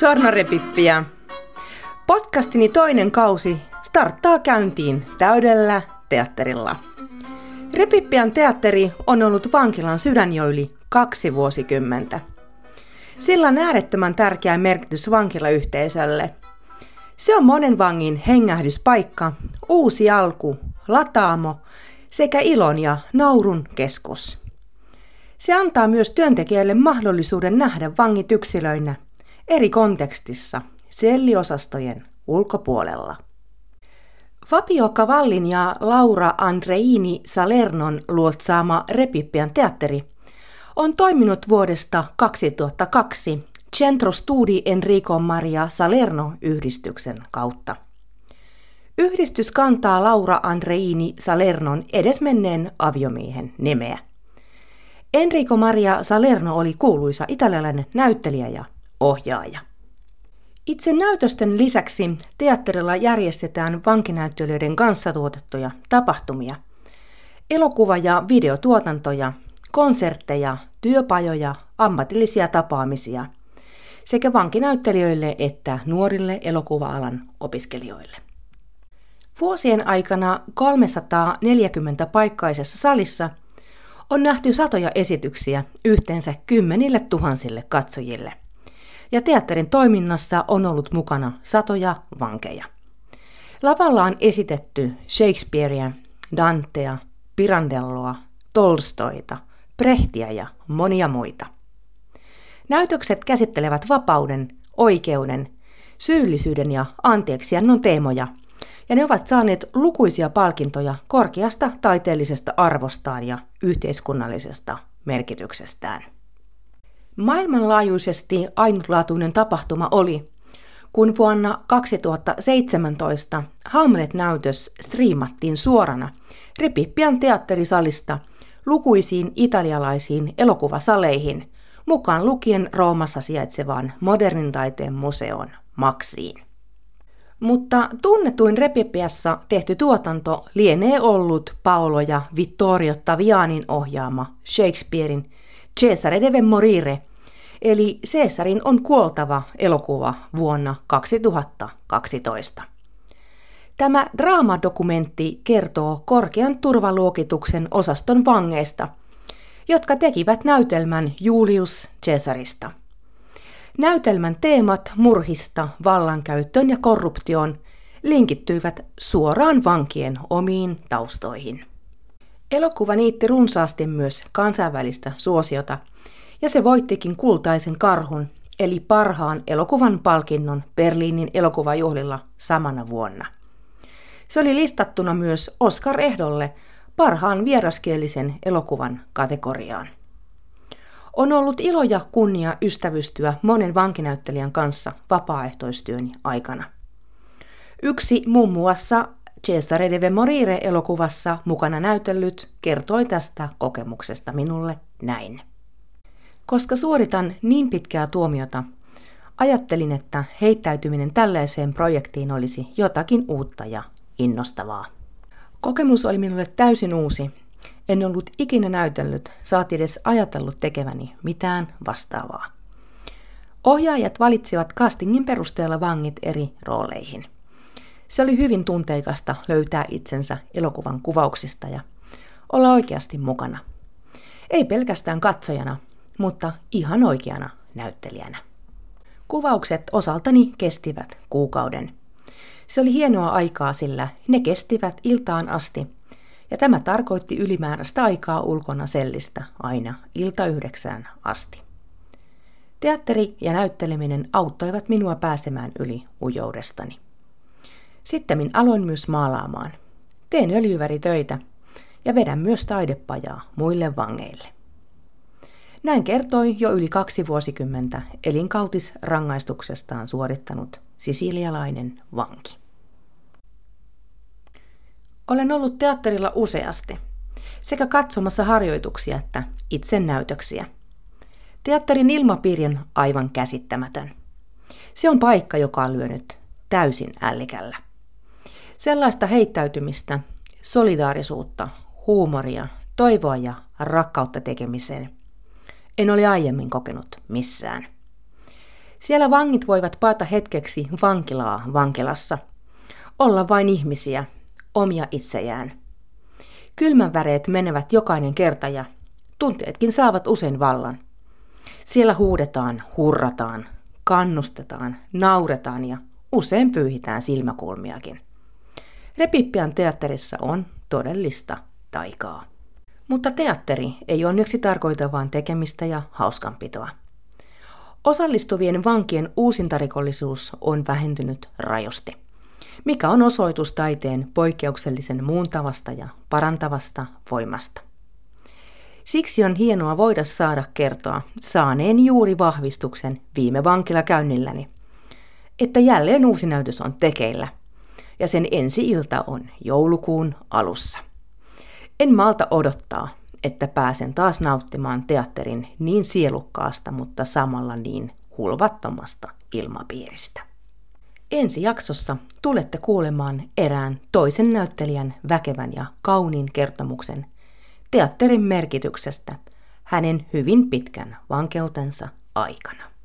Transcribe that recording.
Buongiorno repippiä! Podcastini toinen kausi starttaa käyntiin täydellä teatterilla. Repippian teatteri on ollut vankilan sydänjoili kaksi vuosikymmentä. Sillä on äärettömän tärkeä merkitys vankilayhteisölle. Se on monen vangin hengähdyspaikka, uusi alku, lataamo sekä ilon ja naurun keskus. Se antaa myös työntekijöille mahdollisuuden nähdä vangit yksilöinä eri kontekstissa selliosastojen ulkopuolella. Fabio Cavallin ja Laura Andreini Salernon luotsaama Repippian teatteri on toiminut vuodesta 2002 Centro Studi Enrico Maria Salerno-yhdistyksen kautta. Yhdistys kantaa Laura Andreini Salernon edesmenneen aviomiehen nimeä. Enrico Maria Salerno oli kuuluisa italialainen näyttelijä ja ohjaaja. Itse näytösten lisäksi teatterilla järjestetään vankinäyttelijöiden kanssa tuotettuja tapahtumia, elokuva- ja videotuotantoja, konsertteja, työpajoja, ammatillisia tapaamisia sekä vankinäyttelijöille että nuorille elokuva-alan opiskelijoille. Vuosien aikana 340 paikkaisessa salissa on nähty satoja esityksiä yhteensä kymmenille tuhansille katsojille – ja teatterin toiminnassa on ollut mukana satoja vankeja. Lavalla on esitetty Shakespearea, Dantea, Pirandelloa, Tolstoita, Prehtiä ja monia muita. Näytökset käsittelevät vapauden, oikeuden, syyllisyyden ja anteeksiannon teemoja, ja ne ovat saaneet lukuisia palkintoja korkeasta taiteellisesta arvostaan ja yhteiskunnallisesta merkityksestään. Maailmanlaajuisesti ainutlaatuinen tapahtuma oli, kun vuonna 2017 Hamlet-näytös striimattiin suorana Ripippian teatterisalista lukuisiin italialaisiin elokuvasaleihin, mukaan lukien Roomassa sijaitsevaan modernin taiteen museon Maksiin. Mutta tunnetuin Repipiassa tehty tuotanto lienee ollut Paolo ja Vittorio Tavianin ohjaama Shakespearein Cesare deve morire eli Caesarin on kuoltava elokuva vuonna 2012. Tämä draamadokumentti kertoo korkean turvaluokituksen osaston vangeista, jotka tekivät näytelmän Julius Caesarista. Näytelmän teemat murhista, vallankäyttöön ja korruptioon linkittyivät suoraan vankien omiin taustoihin. Elokuva niitti runsaasti myös kansainvälistä suosiota – ja se voittikin kultaisen karhun, eli parhaan elokuvan palkinnon Berliinin elokuvajuhlilla samana vuonna. Se oli listattuna myös Oscar-ehdolle parhaan vieraskielisen elokuvan kategoriaan. On ollut ilo ja kunnia ystävystyä monen vankinäyttelijän kanssa vapaaehtoistyöni aikana. Yksi muun muassa Cesare deve morire elokuvassa mukana näytellyt kertoi tästä kokemuksesta minulle näin. Koska suoritan niin pitkää tuomiota, ajattelin, että heittäytyminen tällaiseen projektiin olisi jotakin uutta ja innostavaa. Kokemus oli minulle täysin uusi. En ollut ikinä näytellyt, saati edes ajatellut tekeväni mitään vastaavaa. Ohjaajat valitsivat castingin perusteella vangit eri rooleihin. Se oli hyvin tunteikasta löytää itsensä elokuvan kuvauksista ja olla oikeasti mukana. Ei pelkästään katsojana, mutta ihan oikeana näyttelijänä. Kuvaukset osaltani kestivät kuukauden. Se oli hienoa aikaa, sillä ne kestivät iltaan asti, ja tämä tarkoitti ylimääräistä aikaa ulkona sellistä aina ilta yhdeksään asti. Teatteri ja näytteleminen auttoivat minua pääsemään yli ujoudestani. Sitten aloin myös maalaamaan. Teen öljyväritöitä ja vedän myös taidepajaa muille vangeille. Näin kertoi jo yli kaksi vuosikymmentä elinkautisrangaistuksestaan suorittanut sisilialainen vanki. Olen ollut teatterilla useasti, sekä katsomassa harjoituksia että itse näytöksiä. Teatterin ilmapiiri on aivan käsittämätön. Se on paikka, joka on lyönyt täysin ällikällä. Sellaista heittäytymistä, solidaarisuutta, huumoria, toivoa ja rakkautta tekemiseen – en ole aiemmin kokenut missään. Siellä vangit voivat paata hetkeksi vankilaa vankilassa. Olla vain ihmisiä, omia itsejään. Kylmän väreet menevät jokainen kerta ja tunteetkin saavat usein vallan. Siellä huudetaan, hurrataan, kannustetaan, nauretaan ja usein pyyhitään silmäkulmiakin. Repippian teatterissa on todellista taikaa. Mutta teatteri ei onneksi tarkoita vain tekemistä ja hauskanpitoa. Osallistuvien vankien uusintarikollisuus on vähentynyt rajusti, mikä on osoitus taiteen poikkeuksellisen muuntavasta ja parantavasta voimasta. Siksi on hienoa voida saada kertoa saaneen juuri vahvistuksen viime vankilakäynnilläni, että jälleen uusi näytös on tekeillä ja sen ensi ilta on joulukuun alussa. En malta odottaa, että pääsen taas nauttimaan teatterin niin sielukkaasta, mutta samalla niin hulvattomasta ilmapiiristä. Ensi jaksossa tulette kuulemaan erään toisen näyttelijän väkevän ja kauniin kertomuksen teatterin merkityksestä hänen hyvin pitkän vankeutensa aikana.